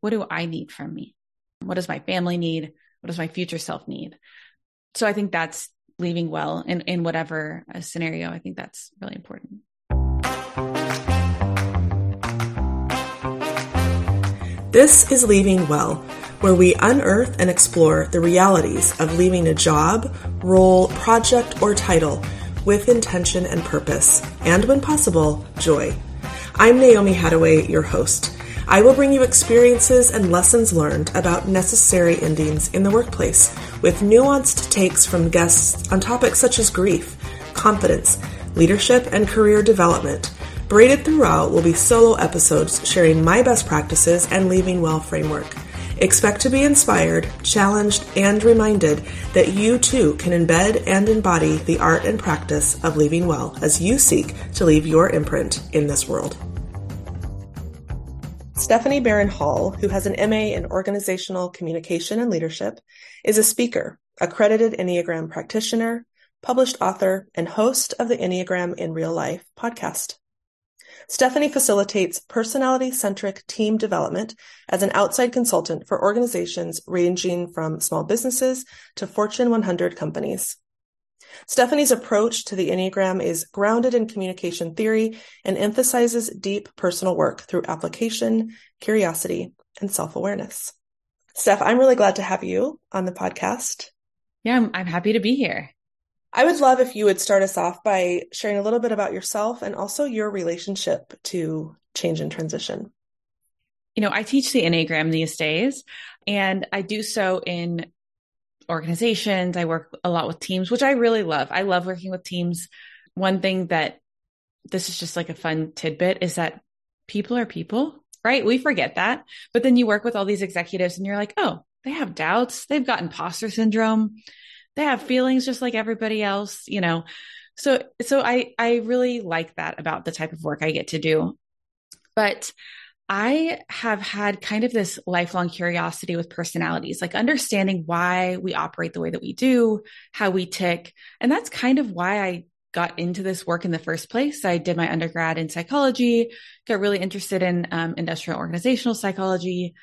what do I need from me? What does my family need? What does my future self need? So I think that's leaving well in, in whatever uh, scenario. I think that's really important. This is Leaving Well, where we unearth and explore the realities of leaving a job, role, project, or title with intention and purpose, and when possible, joy. I'm Naomi Hattaway, your host. I will bring you experiences and lessons learned about necessary endings in the workplace with nuanced takes from guests on topics such as grief, confidence, leadership, and career development Braided throughout will be solo episodes sharing my best practices and leaving well framework. Expect to be inspired, challenged, and reminded that you too can embed and embody the art and practice of leaving well as you seek to leave your imprint in this world. Stephanie Barron Hall, who has an MA in Organizational Communication and Leadership, is a speaker, accredited Enneagram practitioner, published author, and host of the Enneagram in Real Life podcast. Stephanie facilitates personality-centric team development as an outside consultant for organizations ranging from small businesses to Fortune 100 companies. Stephanie's approach to the Enneagram is grounded in communication theory and emphasizes deep personal work through application, curiosity, and self-awareness. Steph, I'm really glad to have you on the podcast. Yeah, I'm, I'm happy to be here. I would love if you would start us off by sharing a little bit about yourself and also your relationship to change and transition. You know, I teach the Enneagram these days, and I do so in organizations. I work a lot with teams, which I really love. I love working with teams. One thing that this is just like a fun tidbit is that people are people, right? We forget that. But then you work with all these executives and you're like, oh, they have doubts. They've got imposter syndrome they have feelings just like everybody else, you know. So so I I really like that about the type of work I get to do. But I have had kind of this lifelong curiosity with personalities, like understanding why we operate the way that we do, how we tick. And that's kind of why I got into this work in the first place. I did my undergrad in psychology, got really interested in um, industrial organizational psychology,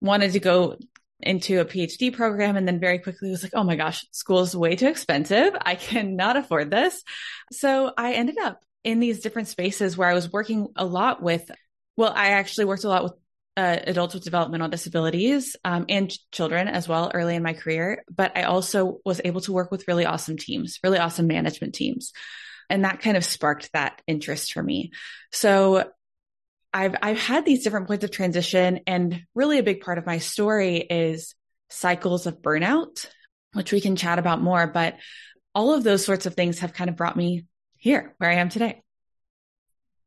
wanted to go into a PhD program and then very quickly was like, oh my gosh, school is way too expensive. I cannot afford this. So I ended up in these different spaces where I was working a lot with, well, I actually worked a lot with uh, adults with developmental disabilities um, and children as well early in my career. But I also was able to work with really awesome teams, really awesome management teams. And that kind of sparked that interest for me. So I've I've had these different points of transition and really a big part of my story is cycles of burnout, which we can chat about more, but all of those sorts of things have kind of brought me here where I am today.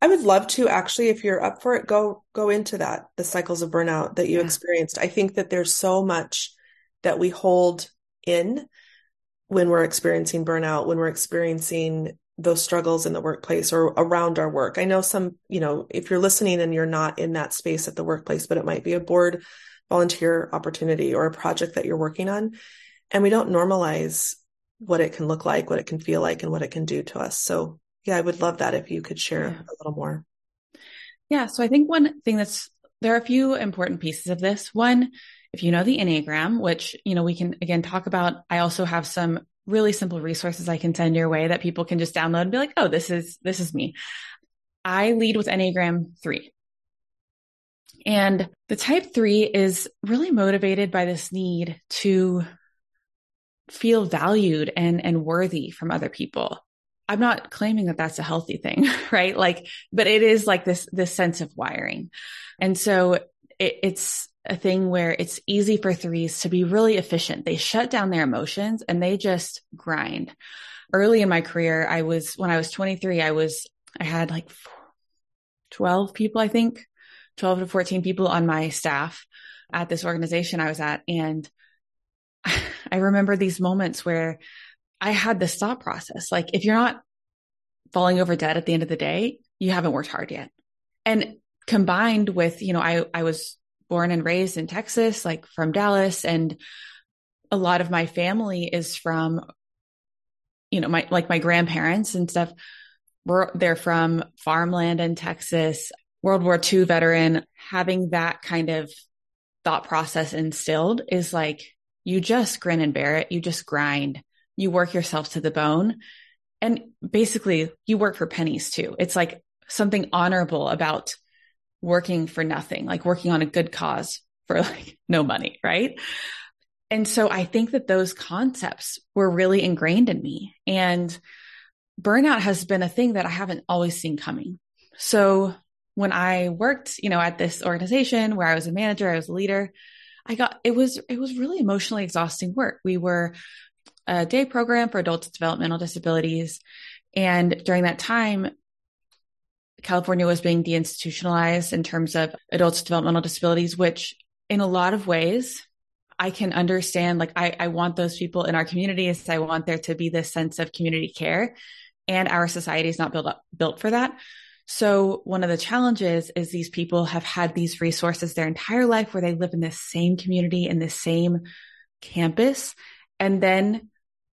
I would love to actually if you're up for it go go into that the cycles of burnout that you yeah. experienced. I think that there's so much that we hold in when we're experiencing burnout, when we're experiencing those struggles in the workplace or around our work. I know some, you know, if you're listening and you're not in that space at the workplace, but it might be a board volunteer opportunity or a project that you're working on. And we don't normalize what it can look like, what it can feel like, and what it can do to us. So, yeah, I would love that if you could share yeah. a little more. Yeah. So, I think one thing that's there are a few important pieces of this. One, if you know the Enneagram, which, you know, we can again talk about, I also have some really simple resources I can send your way that people can just download and be like, oh, this is, this is me. I lead with Enneagram three. And the type three is really motivated by this need to feel valued and, and worthy from other people. I'm not claiming that that's a healthy thing, right? Like, but it is like this, this sense of wiring. And so it, it's a thing where it's easy for threes to be really efficient. They shut down their emotions and they just grind. Early in my career, I was, when I was 23, I was, I had like 12 people, I think, 12 to 14 people on my staff at this organization I was at. And I remember these moments where I had this thought process. Like, if you're not falling over dead at the end of the day, you haven't worked hard yet. And combined with, you know, I, I was born and raised in Texas, like from Dallas, and a lot of my family is from, you know, my like my grandparents and stuff. We're, they're from farmland in Texas, World War II veteran, having that kind of thought process instilled is like, you just grin and bear it. You just grind. You work yourself to the bone. And basically, you work for pennies too. It's like something honorable about working for nothing, like working on a good cause for like no money, right? And so I think that those concepts were really ingrained in me. And burnout has been a thing that I haven't always seen coming. So when I worked, you know, at this organization where I was a manager, I was a leader, I got it was it was really emotionally exhausting work. We were a day program for adults with developmental disabilities. And during that time, California was being deinstitutionalized in terms of adults with developmental disabilities, which in a lot of ways, I can understand. Like, I, I want those people in our communities. I want there to be this sense of community care. And our society is not built up, built for that. So one of the challenges is these people have had these resources their entire life where they live in the same community in the same campus. And then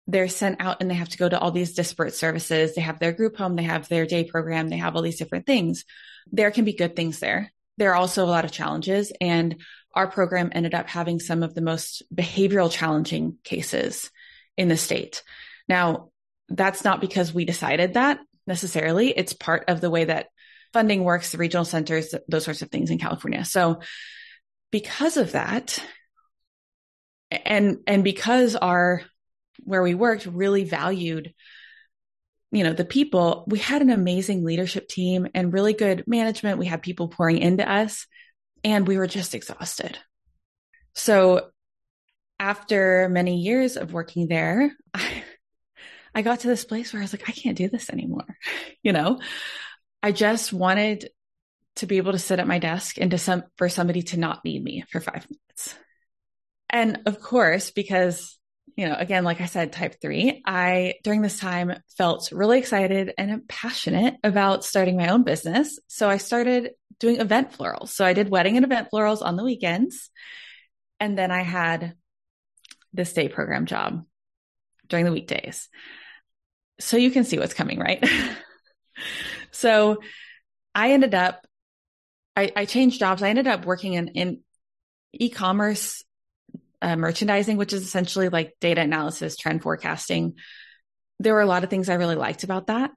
they're sent out and they have to go to all these disparate services. They have their group home, they have their day program, they have all these different things. There can be good things there. There are also a lot of challenges. And our program ended up having some of the most behavioral challenging cases in the state. Now, that's not because we decided that necessarily. It's part of the way that funding works, the regional centers, those sorts of things in California. So because of that, and, and because our where we worked really valued you know the people. We had an amazing leadership team and really good management. We had people pouring into us and we were just exhausted. So after many years of working there I, I got to this place where i was like i can't do this anymore you know? I just wanted to be able to sit at my desk and to some for somebody to not need me for five minutes. And of course because you know, again, like I said, type three, I during this time felt really excited and passionate about starting my own business. So I started doing event florals. So I did wedding and event florals on the weekends. And then I had this day program job during the weekdays. So you can see what's coming, right? so I ended up, I, I changed jobs. I ended up working in, in e-commerce uh, merchandising, which is essentially like data analysis, trend forecasting. There were a lot of things I really liked about that,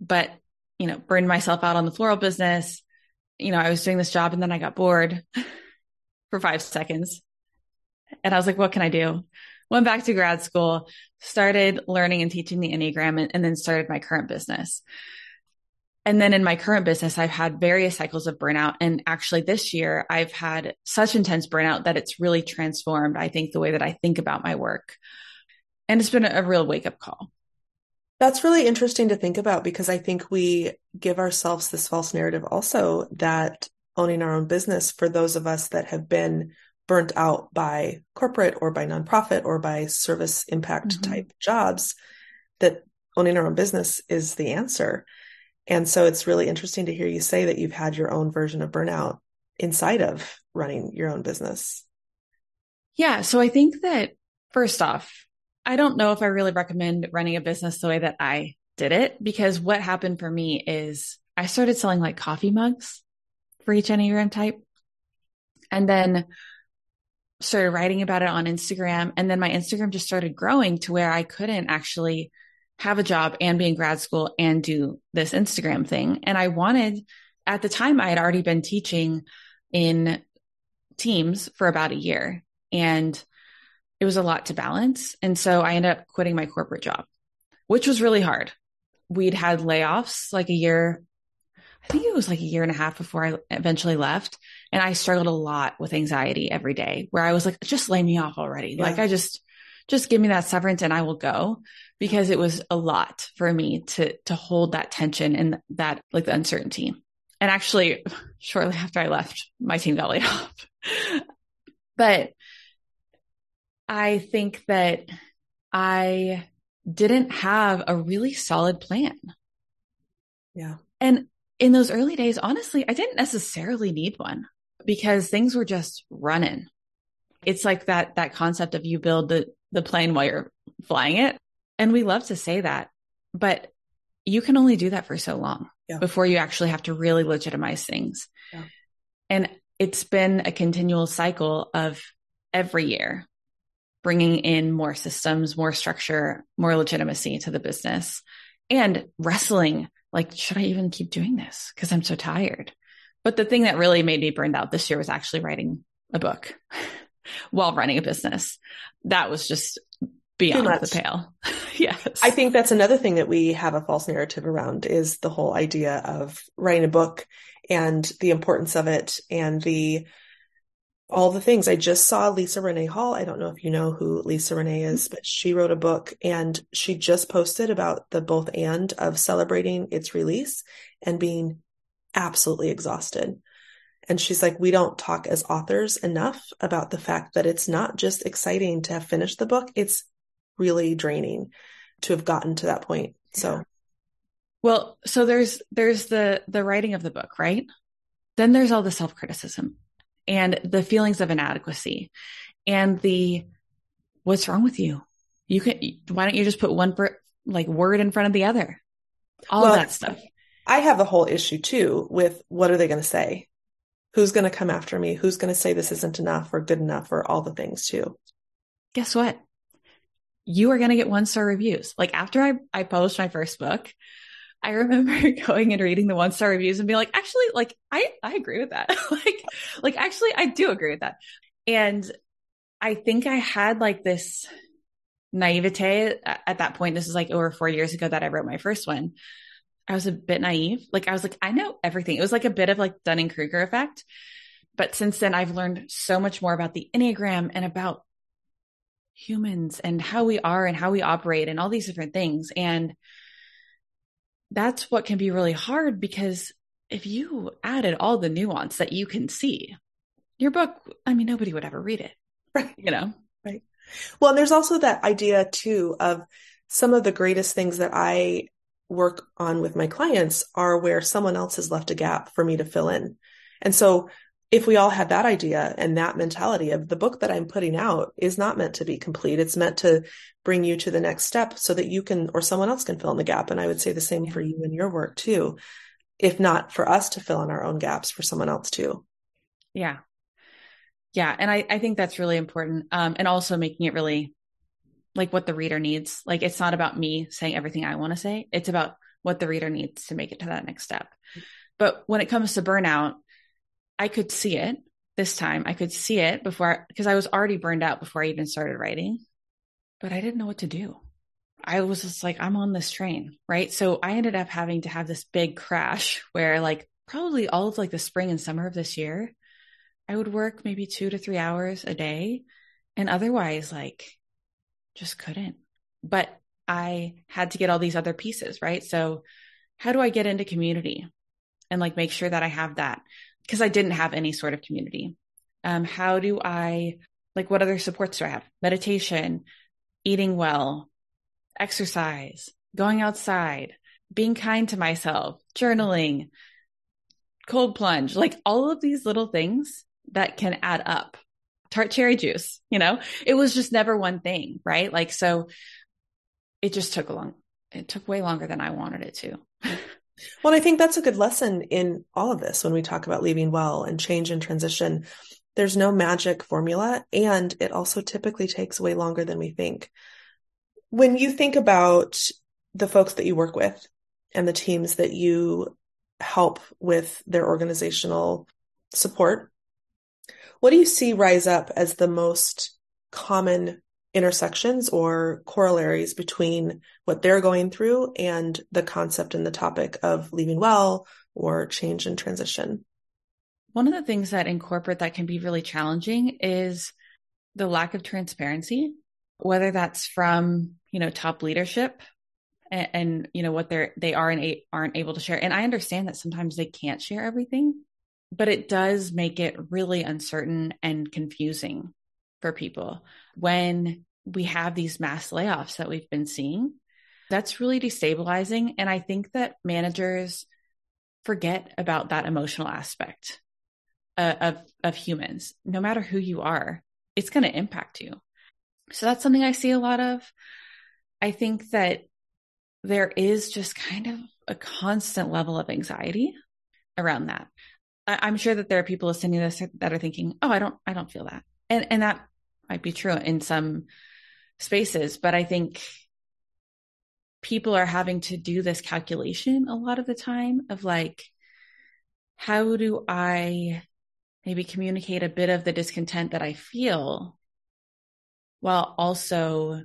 but you know, burned myself out on the floral business. You know, I was doing this job and then I got bored for five seconds. And I was like, what can I do? Went back to grad school, started learning and teaching the Enneagram, and, and then started my current business. And then in my current business, I've had various cycles of burnout. And actually this year, I've had such intense burnout that it's really transformed, I think, the way that I think about my work. And it's been a, real wake up call. That's really interesting to think about because I think we give ourselves this false narrative also that owning our own business for those of us that have been burnt out by corporate or by nonprofit or by service impact mm-hmm. type jobs, that owning our own business is the answer. And so it's really interesting to hear you say that you've had your own version of burnout inside of running your own business. Yeah. So I think that first off, I don't know if I really recommend running a business the way that I did it because what happened for me is I started selling like coffee mugs for each Enneagram type and then started writing about it on Instagram. And then my Instagram just started growing to where I couldn't actually have a job and be in grad school and do this Instagram thing. And I wanted, at the time, I had already been teaching in teams for about a year and it was a lot to balance. And so I ended up quitting my corporate job, which was really hard. We'd had layoffs like a year, I think it was like a year and a half before I eventually left. And I struggled a lot with anxiety every day where I was like, just lay me off already. Yeah. Like I just, just give me that severance and I will go because it was a lot for me to to hold that tension and that like the uncertainty. And actually shortly after I left, my team got laid off. but I think that I didn't have a really solid plan. Yeah. And in those early days, honestly, I didn't necessarily need one because things were just running. It's like that that concept of you build the the plane while you're flying it. And we love to say that, but you can only do that for so long yeah. before you actually have to really legitimize things. Yeah. And it's been a continual cycle of every year bringing in more systems, more structure, more legitimacy to the business and wrestling like, should I even keep doing this? Because I'm so tired. But the thing that really made me burned out this year was actually writing a book while running a business. That was just beyond the pale. yes. I think that's another thing that we have a false narrative around is the whole idea of writing a book and the importance of it and the all the things. I just saw Lisa Renee Hall. I don't know if you know who Lisa Renee is, but she wrote a book and she just posted about the both and of celebrating its release and being absolutely exhausted. And she's like, we don't talk as authors enough about the fact that it's not just exciting to have finished the book. It's really draining to have gotten to that point. So, well, so there's, there's the, the writing of the book, right? Then there's all the self criticism and the feelings of inadequacy and the what's wrong with you? You can why don't you just put one like word in front of the other? All well, of that stuff. I have a whole issue too with what are they going to say? Who's going to come after me? Who's going to say this isn't enough or good enough or all the things too? Guess what you are going to get one star reviews like after i i published my first book I remember going and reading the one star reviews and being like, actually, like I, I agree with that. like, like actually, I do agree with that. And I think I had like this naivete at that point. This is like over four years ago that I wrote my first one. I was a bit naive. Like I was like, I know everything. It was like a bit of like Dunning Kruger effect. But since then, I've learned so much more about the Enneagram and about humans and how we are and how we operate and all these different things. And that's what can be really hard because if you added all the nuance that you can see, your book, I mean, nobody would ever read it. Right. You know? Right. Well, and there's also that idea too of some of the greatest things that I work on with my clients are where someone else has left a gap for me to fill in. And so if we all had that idea and that mentality of the book that I'm putting out is not meant to be complete. It's meant to bring you to the next step so that you can, or someone else can fill in the gap. And I would say the same for you and your work too. If not for us to fill in our own gaps for someone else too. Yeah. Yeah. And I, I think that's really important. Um, and also making it really like what the reader needs. Like it's not about me saying everything I want to say. It's about what the reader needs to make it to that next step. But when it comes to burnout, I could see it this time. I could see it before because I was already burned out before I even started writing, but I didn't know what to do. I was just like, I'm on this train, right? So I ended up having to have this big crash where, like, probably all of like the spring and summer of this year, I would work maybe two to three hours a day. And otherwise, like, just couldn't. But I had to get all these other pieces, right? So, how do I get into community and like make sure that I have that? Because I didn't have any sort of community. Um, how do I, like, what other supports do I have? Meditation, eating well, exercise, going outside, being kind to myself, journaling, cold plunge, like all of these little things that can add up. Tart cherry juice, you know, it was just never one thing, right? Like, so it just took a long, it took way longer than I wanted it to. Well, I think that's a good lesson in all of this when we talk about leaving well and change and transition. There's no magic formula, and it also typically takes way longer than we think. When you think about the folks that you work with and the teams that you help with their organizational support, what do you see rise up as the most common intersections or corollaries between what they're going through and the concept and the topic of leaving well or change and transition. One of the things that in corporate that can be really challenging is the lack of transparency, whether that's from, you know, top leadership and, and you know, what they're, they are and aren't able to share. And I understand that sometimes they can't share everything, but it does make it really uncertain and confusing for people when we have these mass layoffs that we've been seeing. That's really destabilizing. And I think that managers forget about that emotional aspect uh, of, of humans. No matter who you are, it's going to impact you. So that's something I see a lot of. I think that there is just kind of a constant level of anxiety around that. I, am sure that there are people listening to this that are thinking, "Oh, I don't, I don't feel that," and and that might be true in some spaces, but I think people are having to do this calculation a lot of the time of like, how do I maybe communicate a bit of the discontent that I feel while also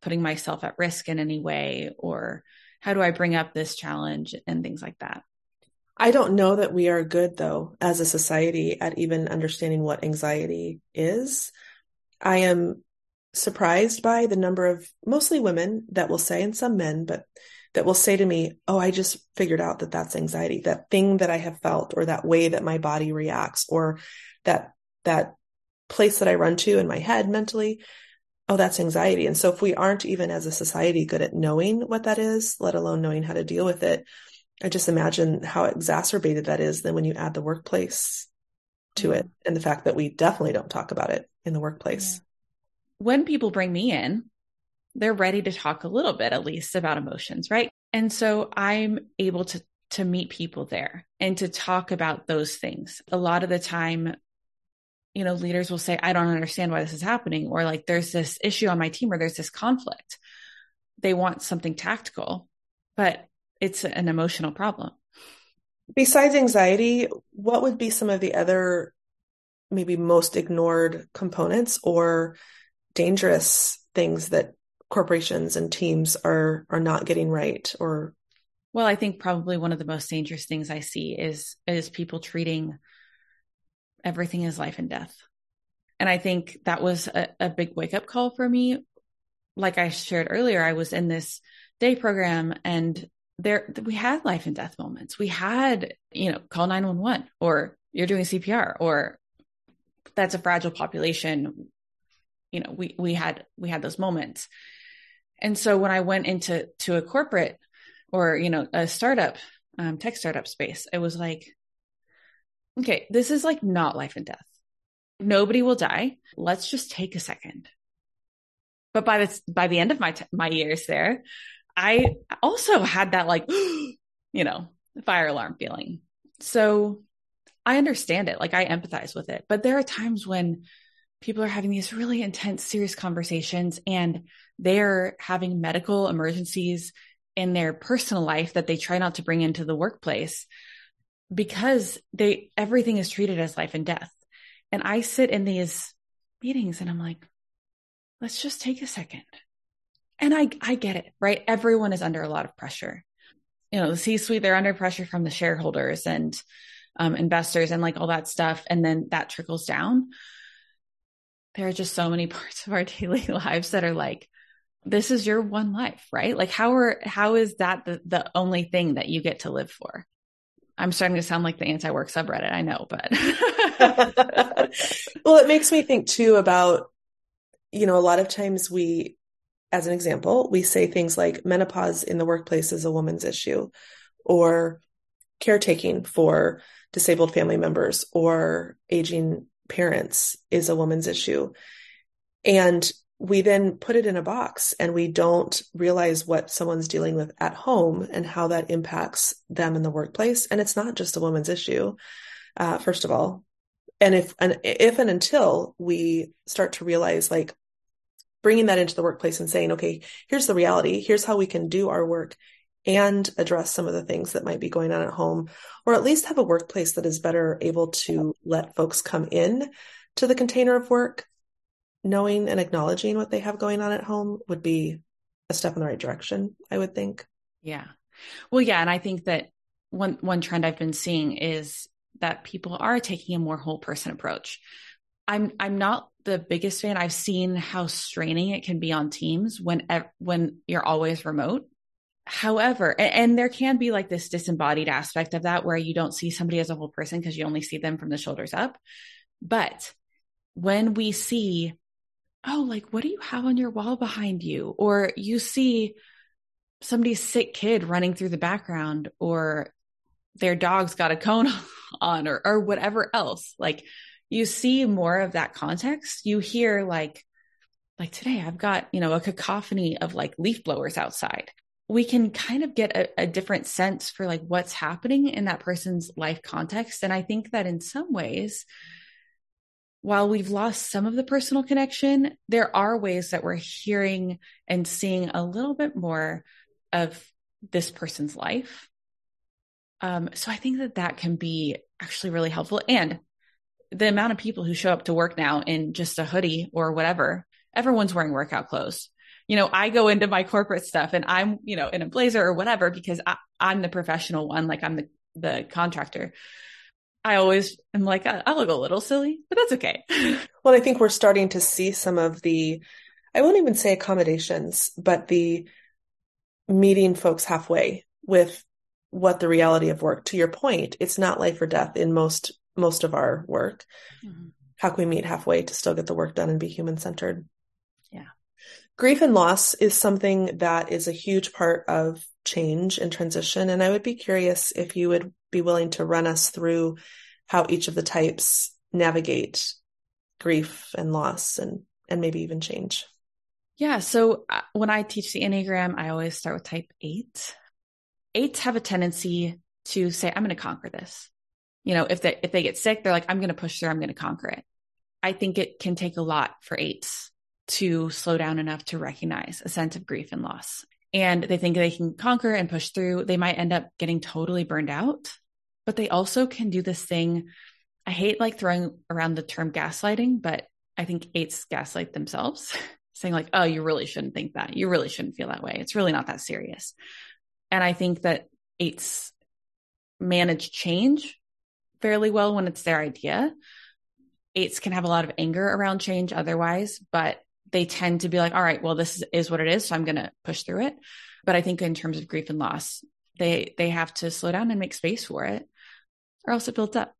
putting myself at risk in any way? Or how do I bring up this challenge and things like that? I don't know that we are good, though, as a society at even understanding what anxiety is. I am surprised by the number of mostly women that will say, and some men, but that will say to me, Oh, I just figured out that that's anxiety, that thing that I have felt, or that way that my body reacts, or that, that place that I run to in my head mentally. Oh, that's anxiety. And so if we aren't even as a society good at knowing what that is, let alone knowing how to deal with it, I just imagine how exacerbated that is then when you add the workplace to it mm-hmm. and the fact that we definitely don't talk about it in the workplace. Yeah. When people bring me in, they're ready to talk a little bit at least about emotions, right? And so I'm able to to meet people there and to talk about those things. A lot of the time you know, leaders will say, I don't understand why this is happening, or like there's this issue on my team or there's this conflict. They want something tactical, but it's an emotional problem. Besides anxiety, what would be some of the other maybe most ignored components or dangerous things that corporations and teams are are not getting right or well i think probably one of the most dangerous things i see is is people treating everything as life and death. And i think that was a, a big wake up call for me. Like i shared earlier i was in this day program and there we had life and death moments. We had you know call 911 or you're doing cpr or that's a fragile population you know we we had we had those moments and so when I went into to a corporate or you know a startup, um, tech startup space, it was like, okay, this is like not life and death. Nobody will die. Let's just take a second. But by the by the end of my t- my years there, I also had that like, you know, fire alarm feeling. So I understand it. Like I empathize with it. But there are times when people are having these really intense, serious conversations and they're having medical emergencies in their personal life that they try not to bring into the workplace because they everything is treated as life and death. And I sit in these meetings and I'm like, let's just take a second. And I I get it, right? Everyone is under a lot of pressure. You know, the C-suite, they're under pressure from the shareholders and um, investors and like all that stuff. And then that trickles down there are just so many parts of our daily lives that are like this is your one life right like how are how is that the, the only thing that you get to live for i'm starting to sound like the anti-work subreddit i know but well it makes me think too about you know a lot of times we as an example we say things like menopause in the workplace is a woman's issue or caretaking for disabled family members or aging parents is a woman's issue. And we then put it in a box and we don't realize what someone's dealing with at home and how that impacts them in the workplace. And it's not just a woman's issue, uh, first of all. And if, and if and until we start to realize like bringing that into the workplace and saying, okay, here's the reality. Here's how we can do our work and address some of the things that might be going on at home, or at least have a workplace that is better able to let folks come in to the container of work, knowing and acknowledging what they have going on at home would be a step in the right direction, I would think. Yeah. Well, yeah. And I think that one, one trend I've been seeing is that people are taking a more whole person approach. I'm, I'm not the biggest fan. I've seen how straining it can be on teams when, when you're always remote However, and, there can be like this disembodied aspect of that where you don't see somebody as a whole person because you only see them from the shoulders up. But when we see, oh, like, what do you have on your wall behind you? Or you see somebody's sick kid running through the background, or their dog's got a cone on, or, or whatever else. Like, you see more of that context. You hear, like, like today, I've got, you know, a cacophony of like leaf blowers outside we can kind of get a, a, different sense for like what's happening in that person's life context. And I think that in some ways, while we've lost some of the personal connection, there are ways that we're hearing and seeing a little bit more of this person's life. Um, so I think that that can be actually really helpful. And the amount of people who show up to work now in just a hoodie or whatever, everyone's wearing workout clothes. You know, I go into my corporate stuff and I'm, you know, in a blazer or whatever because I, I'm the professional one, like I'm the, the contractor. I always am like, I, I look a little silly, but that's okay. well, I think we're starting to see some of the, I won't even say accommodations, but the meeting folks halfway with what the reality of work. To your point, it's not life or death in most most of our work. Mm-hmm. How can we meet halfway to still get the work done and be human centered? Yeah. Grief and loss is something that is a huge part of change and transition. And I would be curious if you would be willing to run us through how each of the types navigate grief and loss and, and maybe even change. Yeah. So uh, when I teach the Enneagram, I always start with type eight. Eights have a tendency to say, I'm going to conquer this. You know, if they, if they get sick, they're like, I'm going to push through. I'm going to conquer it. I think it can take a lot for eights to slow down enough to recognize a sense of grief and loss. And they think they can conquer and push through. They might end up getting totally burned out, but they also can do this thing. I hate like throwing around the term gaslighting, but I think eights gaslight themselves, saying like, oh, you really shouldn't think that. You really shouldn't feel that way. It's really not that serious. And I think that eights manage change fairly well when it's their idea. Eights can have a lot of anger around change otherwise, but they tend to be like, all right, well, this is what it is. So I'm going to push through it. But I think in terms of grief and loss, they, they have to slow down and make space for it or else it builds up.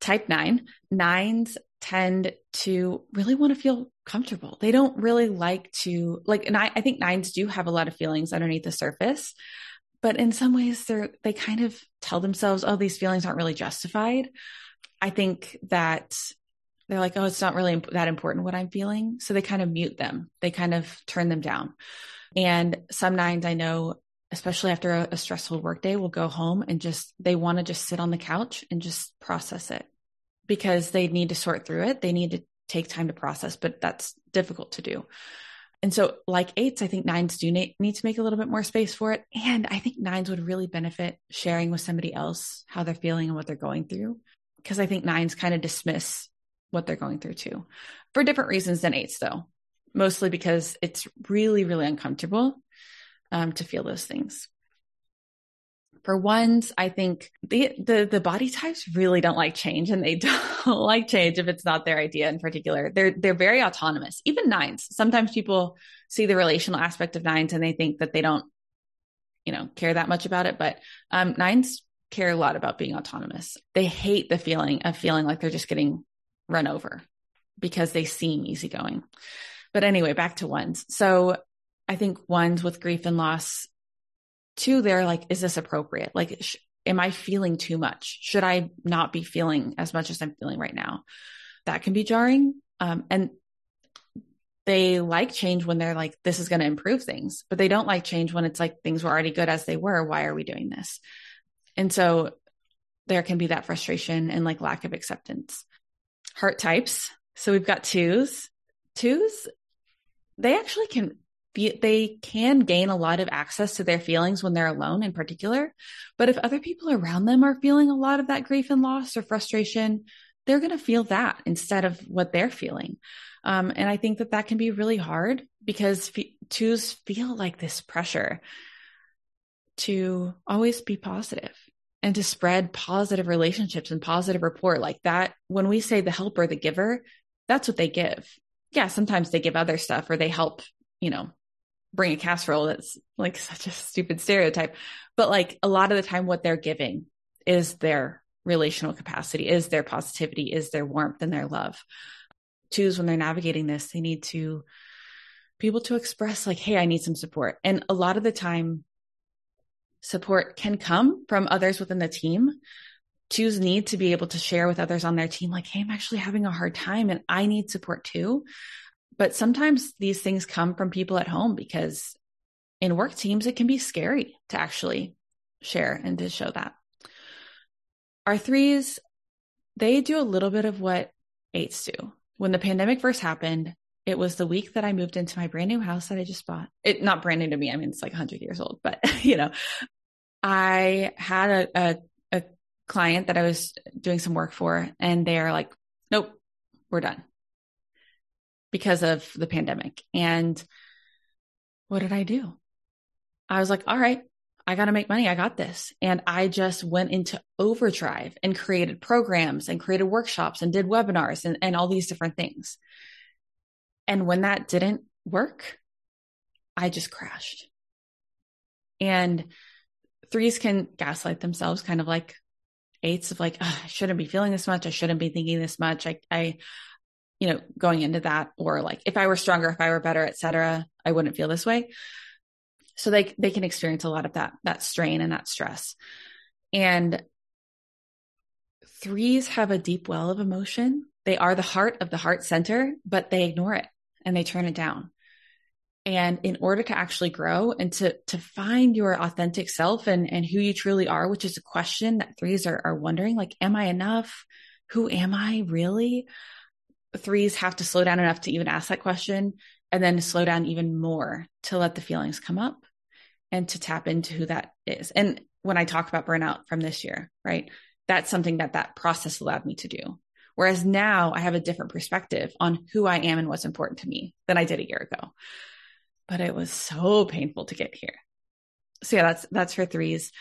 Type nine, nines tend to really want to feel comfortable. They don't really like to like, and I, I think nines do have a lot of feelings underneath the surface, but in some ways they're, they kind of tell themselves, oh, these feelings aren't really justified. I think that they're like, oh, it's not really imp- that important what I'm feeling. So they kind of mute them. They kind of turn them down. And some nines I know, especially after a, a stressful workday, will go home and just, they want to just sit on the couch and just process it because they need to sort through it. They need to take time to process, but that's difficult to do. And so, like eights, I think nines do need, need to make a little bit more space for it. And I think nines would really benefit sharing with somebody else how they're feeling and what they're going through. Because I think nines kind of dismiss what they're going through too, for different reasons than eights, though. Mostly because it's really, really uncomfortable um, to feel those things. For ones, I think the, the, the body types really don't like change and they don't like change if it's not their idea in particular. They're, they're very autonomous. Even nines. Sometimes people see the relational aspect of nines and they think that they don't, you know, care that much about it. But, um, nines care a lot about being autonomous. They hate the feeling of feeling like they're just getting run over because they seem easygoing. But anyway, back to ones. So I think ones with grief and loss two, they're like, is this appropriate? Like, sh- am I feeling too much? Should I not be feeling as much as I'm feeling right now? That can be jarring. Um, and they like change when they're like, this is going to improve things, but they don't like change when it's like things were already good as they were. Why are we doing this? And so there can be that frustration and like lack of acceptance. Heart types. So we've got twos. Twos, they actually can be, they can gain a lot of access to their feelings when they're alone in particular. But if other people around them are feeling a lot of that grief and loss or frustration, they're going to feel that instead of what they're feeling. Um, and I think that that can be really hard because f- twos feel like this pressure to always be positive and to spread positive relationships and positive rapport like that. When we say the helper, the giver, that's what they give. Yeah, sometimes they give other stuff or they help, you know, bring a casserole. That's like such a stupid stereotype. But like a lot of the time, what they're giving is their relational capacity, is their positivity, is their warmth and their love. Twos, when they're navigating this, they need to be able to express, like, hey, I need some support. And a lot of the time, support can come from others within the team. Twos need to be able to share with others on their team, like, hey, I'm actually having a hard time and I need support too but sometimes these things come from people at home because in work teams, it can be scary to actually share and to show that. Our threes, they do a little bit of what eights do. When the pandemic first happened, it was the week that I moved into my brand new house that I just bought. It not brand new to me. I mean, it's like 100 years old, but you know, I had a, a, a client that I was doing some work for, and they're like, "Nope, we're done," because of the pandemic. And what did I do? I was like, "All right, I got to make money. I got this. And I just went into overdrive and created programs and created workshops and did webinars and, and all these different things. And when that didn't work, I just crashed. And threes can gaslight themselves, kind of like eights of like, I shouldn't be feeling this much. I shouldn't be thinking this much. I, I, you know, going into that, or like, if I were stronger, if I were better, etc., I wouldn't feel this way. So they they can experience a lot of that that strain and that stress. And threes have a deep well of emotion. They are the heart of the heart center, but they ignore it and they turn it down. And in order to actually grow and to, to find your authentic self and, and who you truly are, which is a question that threes are, are wondering, like, am I enough? Who am I really? Threes have to slow down enough to even ask that question and then slow down even more to let the feelings come up and to tap into who that is. And when I talk about burnout from this year, right, that's something that that process allowed me to do. Whereas now I have a different perspective on who I am and what's important to me than I did a year ago but it was so painful to get here. So yeah, that's that's for threes.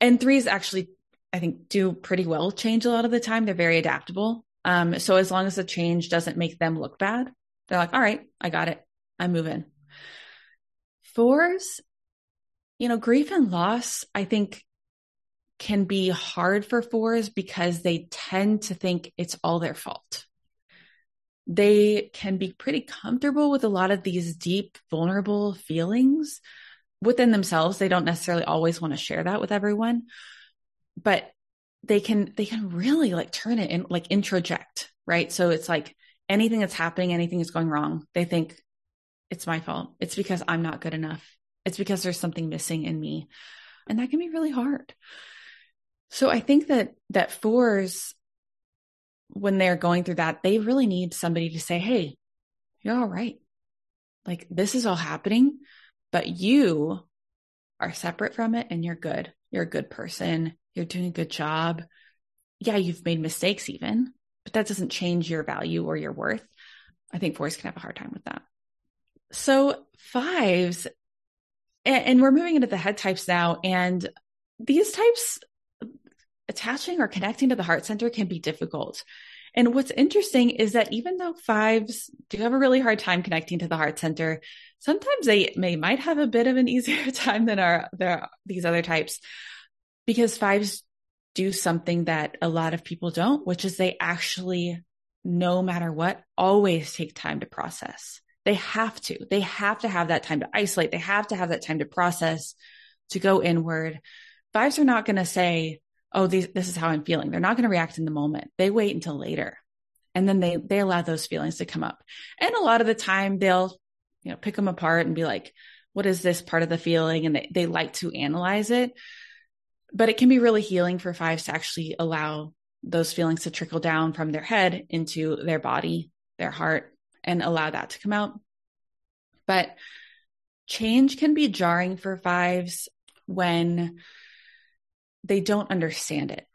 And threes actually I think do pretty well change a lot of the time. They're very adaptable. Um, so as long as the change doesn't make them look bad, they're like, all right, I got it. I'm moving. Fours, you know, grief and loss, I think can be hard for fours because they tend to think it's all their fault they can be pretty comfortable with a lot of these deep, vulnerable feelings within themselves. They don't necessarily always want to share that with everyone, but they can, they can really like turn it in, like introject, right? So it's like anything that's happening, anything that's going wrong, they think it's my fault. It's because I'm not good enough. It's because there's something missing in me. And that can be really hard. So I think that, that fours when they're going through that, they really need somebody to say, Hey, you're all right. Like this is all happening, but you are separate from it and you're good. You're a good person. You're doing a good job. Yeah, you've made mistakes even, but that doesn't change your value or your worth. I think fours can have a hard time with that. So fives, and, and we're moving into the head types now. And these types attaching or connecting to the heart center can be difficult. And what's interesting is that even though fives do have a really hard time connecting to the heart center, sometimes they may might have a bit of an easier time than our their these other types because fives do something that a lot of people don't, which is they actually, no matter what, always take time to process. They have to. They have to have that time to isolate. They have to have that time to process, to go inward. Fives are not going to say, oh, these, this is how I'm feeling. They're not going to react in the moment. They wait until later. And then they, they allow those feelings to come up. And a lot of the time they'll, you know, pick them apart and be like, what is this part of the feeling? And they, they like to analyze it. But it can be really healing for fives to actually allow those feelings to trickle down from their head into their body, their heart, and allow that to come out. But change can be jarring for fives when they don't understand it.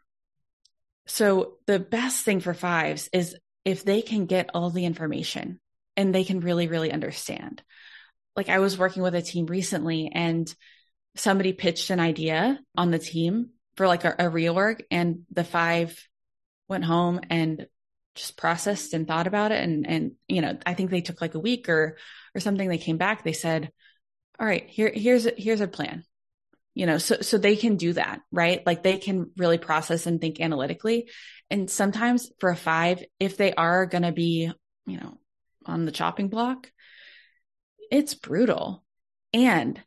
So the best thing for fives is if they can get all the information and they can really, really understand. Like I was working with a team recently and somebody pitched an idea on the team for like a, a reorg and the five went home and just processed and thought about it. And, and, you know, I think they took like a week or, or something. They came back. They said, all right, here, here's, a, here's a plan you know so so they can do that right? Like they can really process and think analytically. And sometimes for a 5 if they are going to be you know on the chopping block it's brutal. And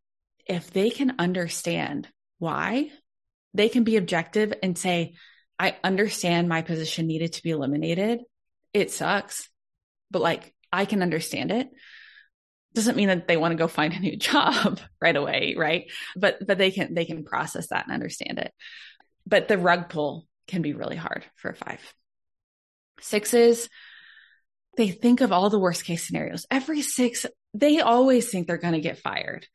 if they can understand why they can be objective and say i understand my position needed to be eliminated. It sucks but like i can understand it doesn't mean that they want to go find a new job right away, right? But but they can they can process that and understand it. But the rug pull can be really hard for a five. Sixes, they think of all the worst case scenarios. Every six, they always think they're going to get fired.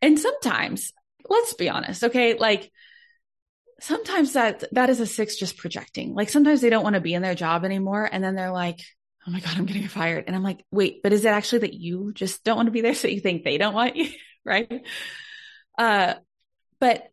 And sometimes, let's be honest, okay, like sometimes that that is a six just projecting. Like sometimes they don't want to be in their job anymore and then they're like, "Oh my god, I'm going to get fired." And I'm like, "Wait, but is it actually that you just don't want to be there so you think they don't want you?" right? Uh but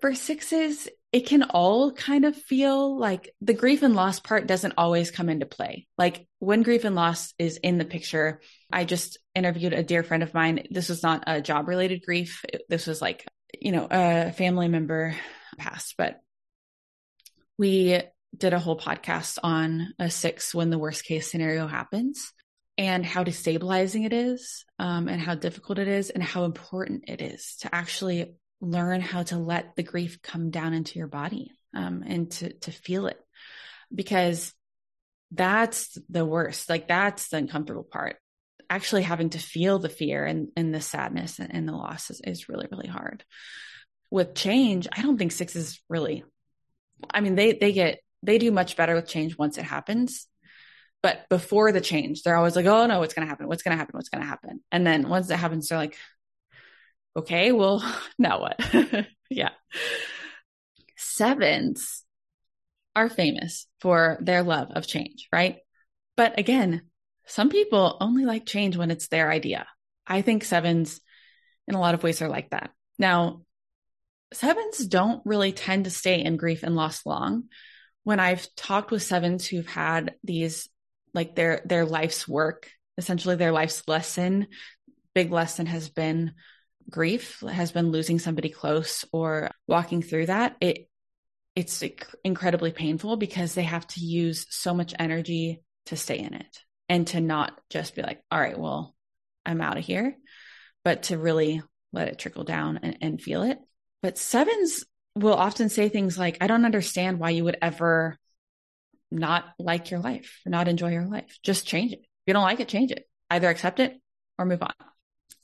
for sixes, it can all kind of feel like the grief and loss part doesn't always come into play. Like when grief and loss is in the picture, I just interviewed a dear friend of mine. This was not a job related grief. This was like, you know, a family member passed, but we did a whole podcast on a six when the worst case scenario happens and how destabilizing it is um, and how difficult it is and how important it is to actually learn how to let the grief come down into your body um, and to to feel it. Because that's the worst. Like that's the uncomfortable part. Actually having to feel the fear and, and the sadness and, and the loss is, is really really hard. With change i don't think six is really i mean they they get they do much better with change once it happens but before the change they're always like oh no what's going to happen what's going to happen what's going to happen and then once it happens they're like okay, well, now what? yeah. Sevens are famous for their love of change, right? But again, some people only like change when it's their idea. I think sevens in a lot of ways are like that. Now, sevens don't really tend to stay in grief and loss long. When I've talked with sevens who've had these like their their life's work, essentially their life's lesson, big lesson has been grief has been losing somebody close or walking through that, it it's incredibly painful because they have to use so much energy to stay in it and to not just be like, all right, well, I'm out of here, but to really let it trickle down and, and feel it. But sevens will often say things like, I don't understand why you would ever not like your life, not enjoy your life. Just change it. If you don't like it, change it. Either accept it or move on.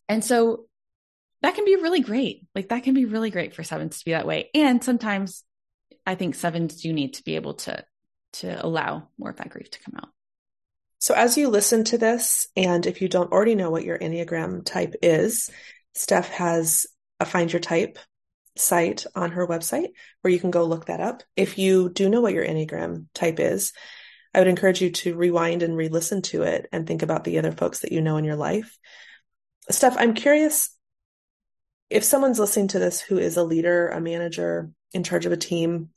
And so that can be really great. Like that can be really great for sevens to be that way. And sometimes I think sevens do need to be able to to allow more of that grief to come out. So as you listen to this, and if you don't already know what your Enneagram type is, Steph has a find your type site on her website where you can go look that up. If you do know what your Enneagram type is, I would encourage you to rewind and re-listen to it and think about the other folks that you know in your life. Steph, I'm curious if someone's listening to this who is a leader, a manager in charge of a team,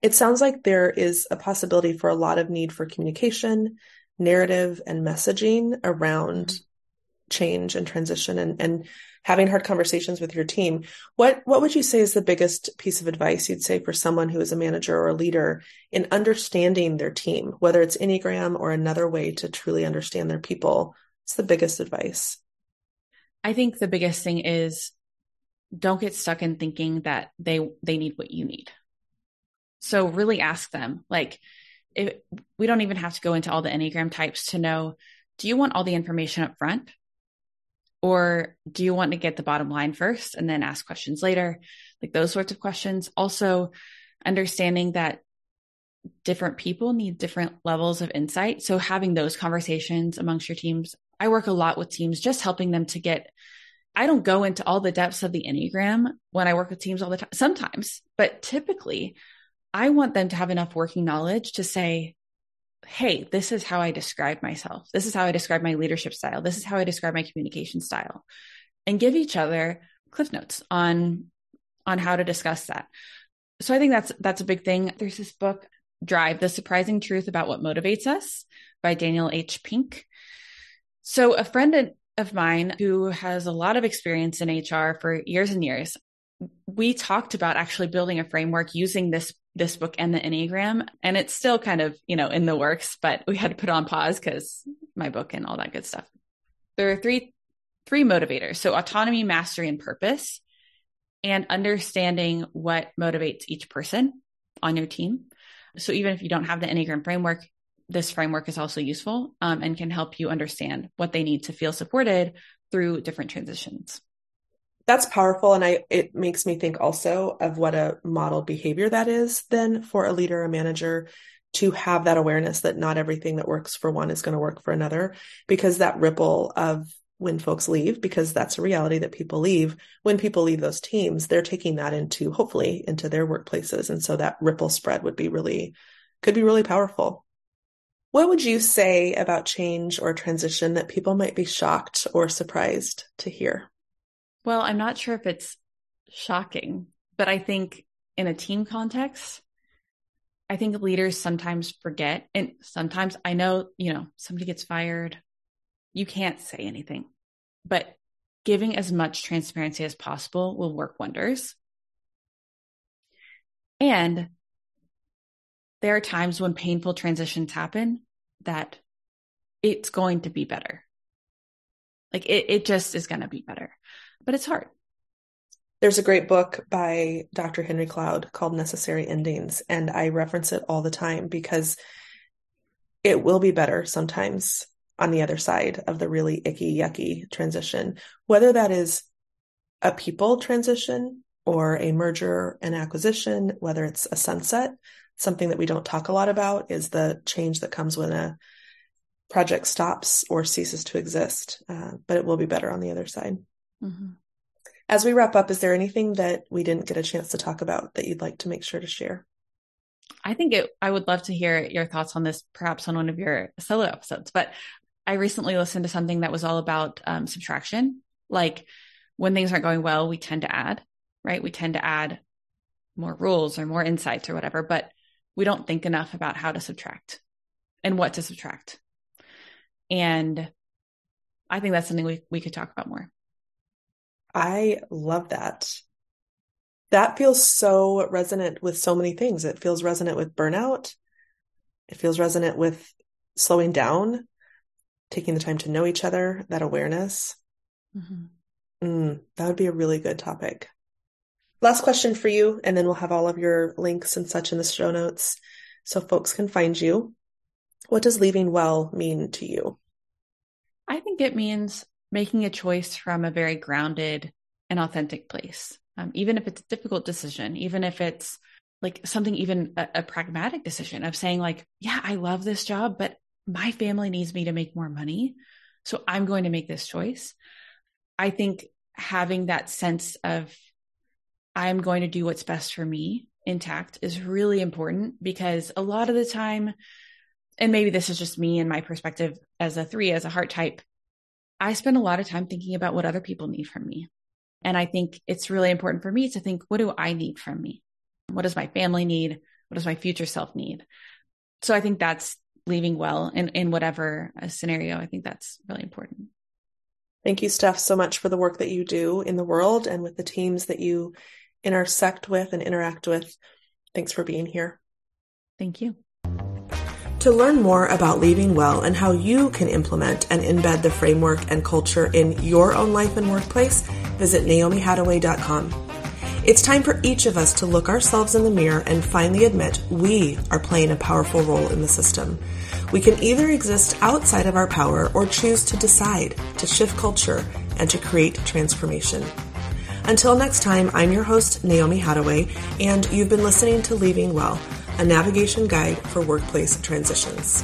it sounds like there is a possibility for a lot of need for communication, narrative, and messaging around mm-hmm. Change and transition and, and having hard conversations with your team. What what would you say is the biggest piece of advice you'd say for someone who is a manager or a leader in understanding their team, whether it's Enneagram or another way to truly understand their people? What's the biggest advice? I think the biggest thing is don't get stuck in thinking that they they need what you need. So really ask them like if, we don't even have to go into all the enneagram types to know do you want all the information up front or do you want to get the bottom line first and then ask questions later like those sorts of questions also understanding that different people need different levels of insight so having those conversations amongst your teams I work a lot with teams, just helping them to get. I don't go into all the depths of the Enneagram when I work with teams all the time, sometimes, but typically I want them to have enough working knowledge to say, Hey, this is how I describe myself. This is how I describe my leadership style. This is how I describe my communication style and give each other cliff notes on, on how to discuss that. So I think that's, that's a big thing. There's this book, Drive, The Surprising Truth About What Motivates Us by Daniel H. Pink. So, a friend of mine who has a lot of experience in HR for years and years, we talked about actually building a framework using this this book and the Enneagram. And it's still kind of, you know, in the works, but we had to put on pause because my book and all that good stuff. There are three three motivators. So autonomy, mastery, and purpose, and understanding what motivates each person on your team. So even if you don't have the Enneagram framework, this framework is also useful um, and can help you understand what they need to feel supported through different transitions. That's powerful. And I, it makes me think also of what a model behavior that is then for a leader, a manager to have that awareness that not everything that works for one is going to work for another because that ripple of when folks leave because that's a reality that people leave when people leave those teams they're taking that into hopefully into their workplaces and so that ripple spread would be really could be really powerful what would you say about change or transition that people might be shocked or surprised to hear well i'm not sure if it's shocking but i think in a team context I think leaders sometimes forget, and sometimes I know, you know, somebody gets fired, you can't say anything, but giving as much transparency as possible will work wonders. And there are times when painful transitions happen that it's going to be better. Like it, it just is going to be better, but it's hard. There's a great book by Dr. Henry Cloud called Necessary Endings, and I reference it all the time because it will be better sometimes on the other side of the really icky, yucky transition, whether that is a people transition or a merger and acquisition, whether it's a sunset. Something that we don't talk a lot about is the change that comes when a project stops or ceases to exist, uh, but it will be better on the other side. Mm-hmm. As we wrap up, is there anything that we didn't get a chance to talk about that you'd like to make sure to share? I think it, I would love to hear your thoughts on this, perhaps on one of your solo episodes. But I recently listened to something that was all about um, subtraction. Like when things aren't going well, we tend to add, right? We tend to add more rules or more insights or whatever, but we don't think enough about how to subtract and what to subtract. And I think that's something we, we could talk about more. I love that. That feels so resonant with so many things. It feels resonant with burnout. It feels resonant with slowing down, taking the time to know each other, that awareness. Mm-hmm. Mm, that would be a really good topic. Last question for you, and then we'll have all of your links and such in the show notes so folks can find you. What does leaving well mean to you? I think it means making a choice from a very grounded and authentic place. Um, even if it's a difficult decision, even if it's like something, even a, a pragmatic decision of saying, like, yeah, I love this job, but my family needs me to make more money. So I'm going to make this choice. I think having that sense of I'm going to do what's best for me intact is really important because a lot of the time, and maybe this is just me and my perspective as a three, as a heart type, I spend a lot of time thinking about what other people need from me. And I think it's really important for me to think, what do I need from me? What does my family need? What does my future self need? So I think that's leaving well in, in whatever uh, scenario. I think that's really important. Thank you, Steph, so much for the work that you do in the world and with the teams that you intersect with and interact with. Thanks for being here. Thank you. To learn more about Leaving Well and how you can implement and embed the framework and culture in your own life and workplace, visit naomihattaway.com. It's time for each of us to look ourselves in the mirror and finally admit we are playing a powerful role in the system. We can either exist outside of our power or choose to decide to shift culture and to create transformation. Until next time, I'm your host, Naomi Hattaway, and you've been listening to Leaving Well a navigation guide for workplace transitions.